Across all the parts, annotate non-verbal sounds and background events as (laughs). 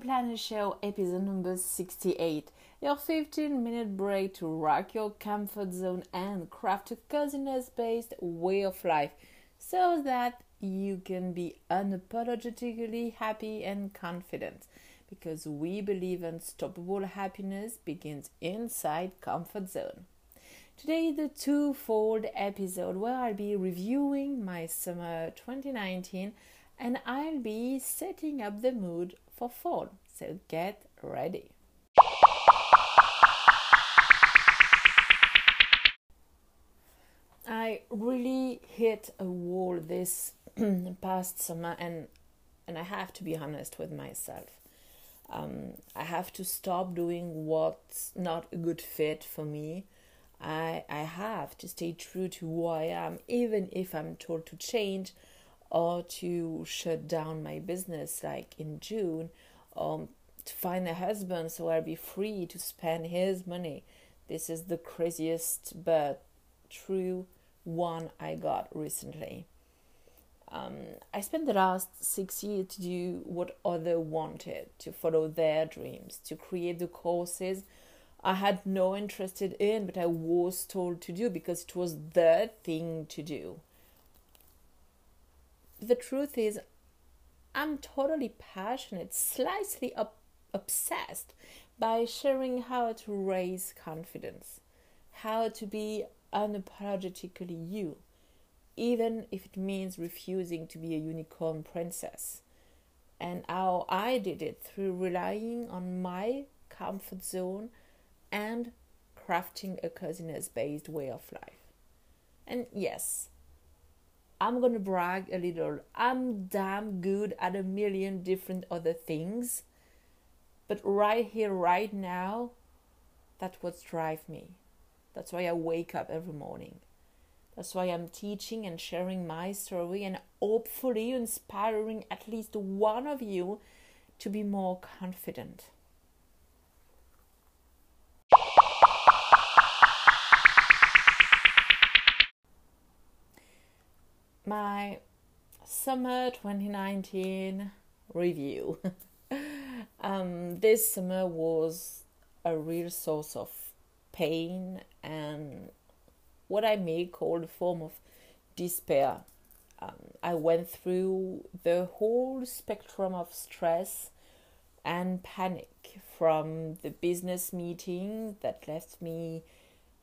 Planner Show, episode number 68. Your 15 minute break to rock your comfort zone and craft a coziness based way of life so that you can be unapologetically happy and confident. Because we believe unstoppable happiness begins inside comfort zone. Today is the two-fold episode where I'll be reviewing my summer 2019 and I'll be setting up the mood for fall. So get ready. I really hit a wall this (clears throat) past summer, and and I have to be honest with myself. Um, I have to stop doing what's not a good fit for me. I I have to stay true to who I am, even if I'm told to change or to shut down my business like in June, or to find a husband so I'll be free to spend his money. This is the craziest but true one I got recently. Um, I spent the last six years to do what others wanted, to follow their dreams, to create the courses I had no interest in, but I was told to do because it was the thing to do the truth is, I'm totally passionate, slightly obsessed by sharing how to raise confidence, how to be unapologetically you, even if it means refusing to be a unicorn princess. And how I did it through relying on my comfort zone and crafting a coziness based way of life. And yes, I'm gonna brag a little. I'm damn good at a million different other things. But right here, right now, that's what drives me. That's why I wake up every morning. That's why I'm teaching and sharing my story and hopefully inspiring at least one of you to be more confident. My summer 2019 review. (laughs) um, this summer was a real source of pain and what I may call a form of despair. Um, I went through the whole spectrum of stress and panic from the business meeting that left me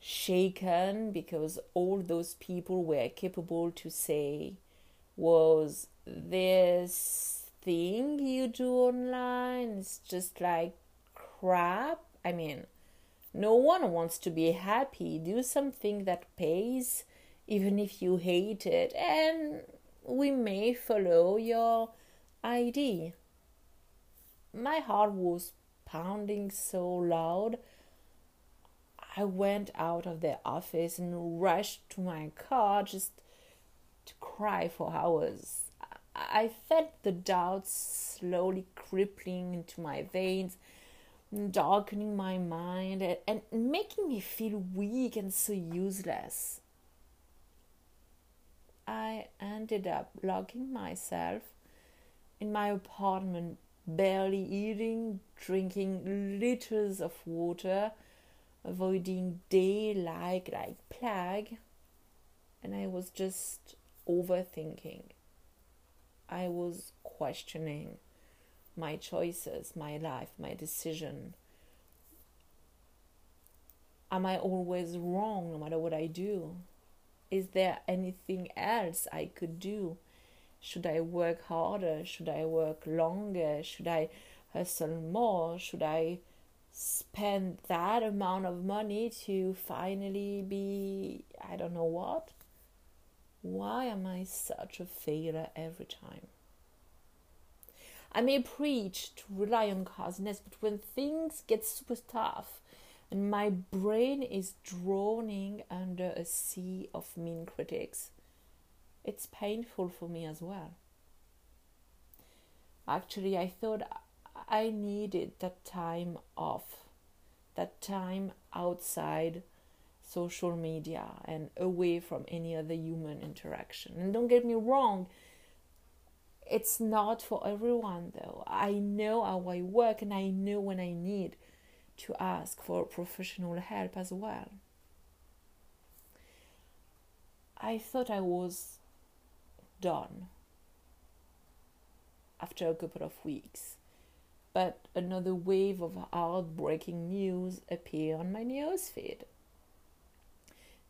shaken because all those people were capable to say was this thing you do online is just like crap. I mean, no one wants to be happy. Do something that pays, even if you hate it, and we may follow your ID. My heart was pounding so loud I went out of the office and rushed to my car just to cry for hours. I felt the doubts slowly crippling into my veins, darkening my mind, and making me feel weak and so useless. I ended up locking myself in my apartment, barely eating, drinking liters of water avoiding daylight like plague and I was just overthinking. I was questioning my choices, my life, my decision. Am I always wrong no matter what I do? Is there anything else I could do? Should I work harder? Should I work longer? Should I hustle more? Should I spend that amount of money to finally be I don't know what? Why am I such a failure every time? I may preach to rely on coziness, but when things get super tough and my brain is drowning under a sea of mean critics, it's painful for me as well. Actually, I thought I needed that time off, that time outside social media and away from any other human interaction. And don't get me wrong, it's not for everyone though. I know how I work and I know when I need to ask for professional help as well. I thought I was done after a couple of weeks, but another wave of heartbreaking news appeared on my newsfeed.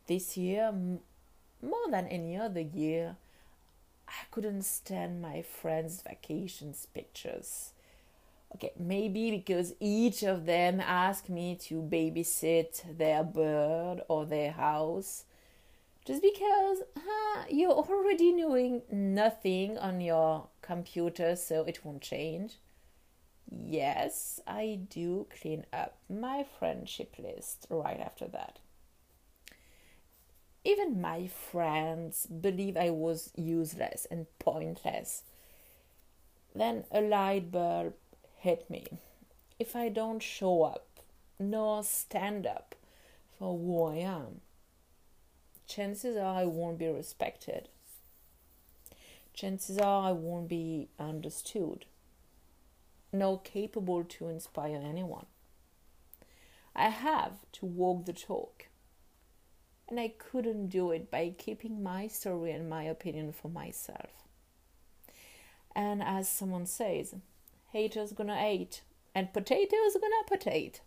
This year, more than any other year, I couldn't stand my friends' vacations pictures. Okay, maybe because each of them asked me to babysit their bird or their house. Just because huh, you're already doing nothing on your computer, so it won't change. Yes, I do clean up my friendship list right after that. Even my friends believe I was useless and pointless. Then a light bulb hit me. If I don't show up nor stand up for who I am, chances are I won't be respected. Chances are I won't be understood, nor capable to inspire anyone. I have to walk the talk and I couldn't do it by keeping my story and my opinion for myself. And as someone says, haters gonna hate, and potatoes gonna potate.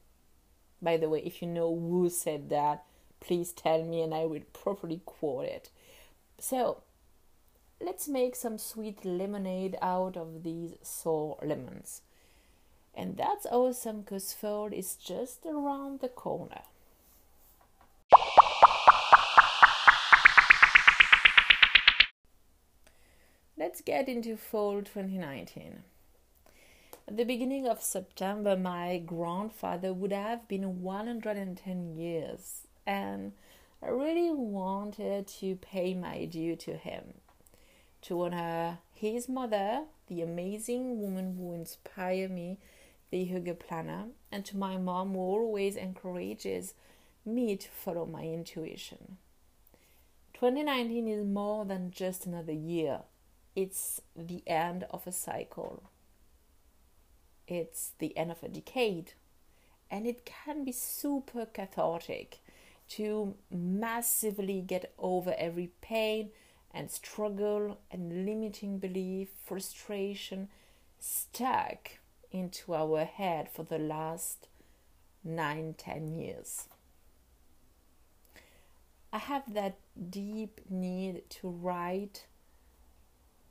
By the way, if you know who said that, please tell me and I will properly quote it. So, let's make some sweet lemonade out of these sour lemons. And that's awesome because fall is just around the corner. let's get into fall 2019. At the beginning of September, my grandfather would have been 110 years, and I really wanted to pay my due to him, to honor his mother, the amazing woman who inspired me, the Hygge Planner, and to my mom who always encourages me to follow my intuition. 2019 is more than just another year it's the end of a cycle. It's the end of a decade. And it can be super cathartic to massively get over every pain and struggle and limiting belief, frustration stuck into our head for the last nine, ten years. I have that deep need to write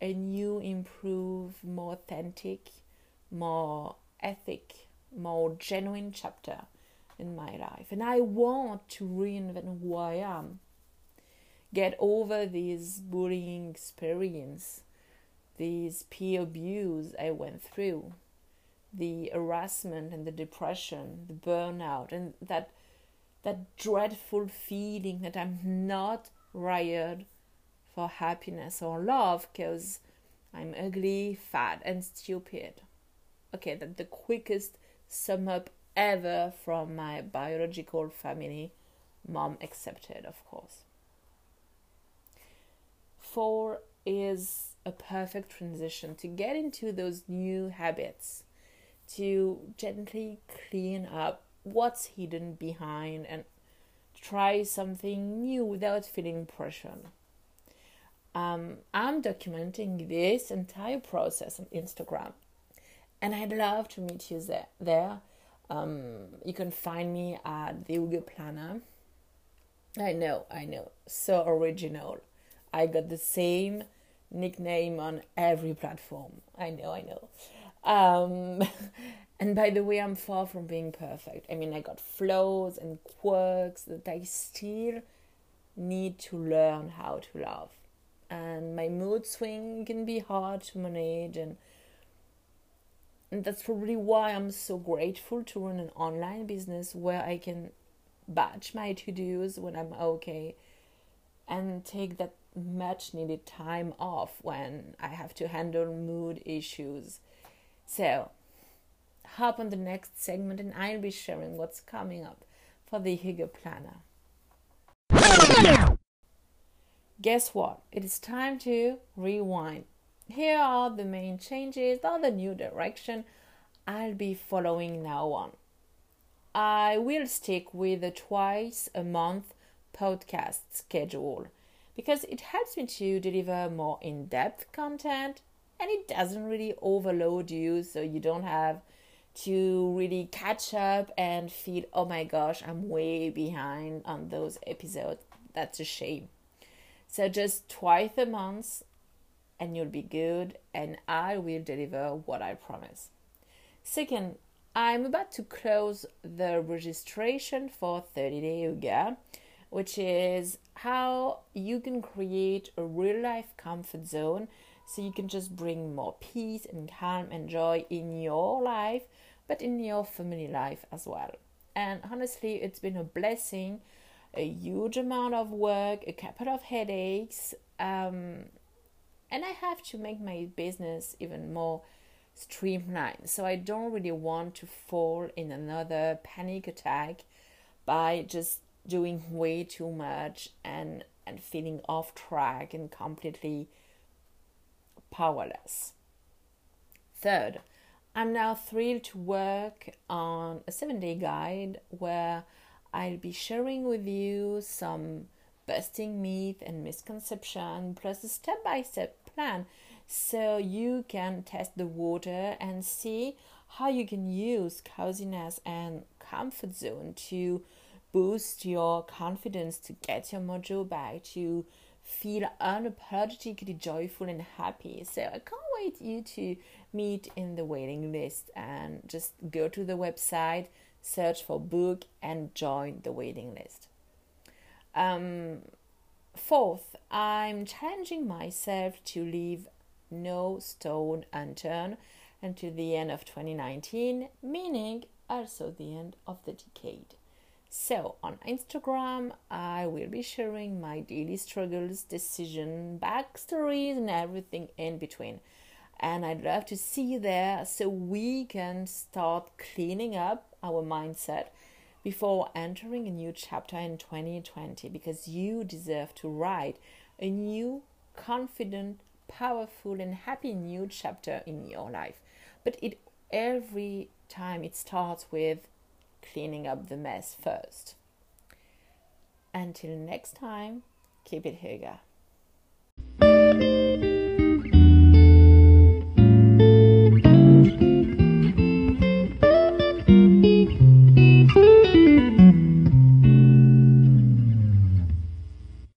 a new, improved, more authentic, more ethic, more genuine chapter in my life. And I want to reinvent who I am. Get over this bullying experience, this peer abuse I went through, the harassment and the depression, the burnout, and that that dreadful feeling that I'm not wired for happiness or love because I'm ugly, fat, and stupid. Okay, that's the quickest sum up ever from my biological family, mom accepted, of course. Four is a perfect transition to get into those new habits, to gently clean up what's hidden behind and try something new without feeling pressure um, I'm documenting this entire process on Instagram, and I'd love to meet you there. There, um, you can find me at the Hygge Planner. I know, I know, so original. I got the same nickname on every platform. I know, I know. Um, (laughs) and by the way, I'm far from being perfect. I mean, I got flaws and quirks that I still need to learn how to love and my mood swing can be hard to manage and and that's probably why I'm so grateful to run an online business where I can batch my to-dos when I'm okay and take that much needed time off when I have to handle mood issues. So, hop on the next segment and I'll be sharing what's coming up for the Hygge Planner guess what? It is time to rewind. here are the main changes or the new direction I'll be following now on. I will stick with a twice a month podcast schedule because it helps me to deliver more in depth content and it doesn't really overload you so you don't have to really catch up and feel oh my gosh i'm way behind on those episodes. That's a shame. So just twice a month and you'll be good and i will deliver what i promise. Second i'm about to close the registration for 30 day yoga which is how you can create a real life comfort zone so you can just bring more peace and calm and joy in your life, but in your family life as well. And honestly, it's been a blessing, a huge amount of work, a couple of headaches, um, and I have to make my business even more streamlined. So I don't really want to fall in another panic attack by just doing way too much and and feeling off track and completely powerless. Third, I'm now thrilled to work on a seven day guide where I'll be sharing with you some busting myth and misconception plus a step by step plan so you can test the water and see how you can use coziness and comfort zone to boost your confidence to get your mojo back to feel unapologetically joyful and happy. So I can't wait you to meet in the waiting list and just go to the website, search for book, and join the waiting list. Um, fourth, I'm challenging myself to leave no stone unturned until the end of 2019, meaning also the end of the decade. So, on Instagram, I will be sharing my daily struggles, decision, backstories, and everything in between. And I'd love to see you there so we can start cleaning up our mindset before entering a new chapter in 2020 because you deserve to write a new, confident, powerful, and happy new chapter in your life. But it every time it starts with cleaning up the mess first. Until next time, keep it Hygge.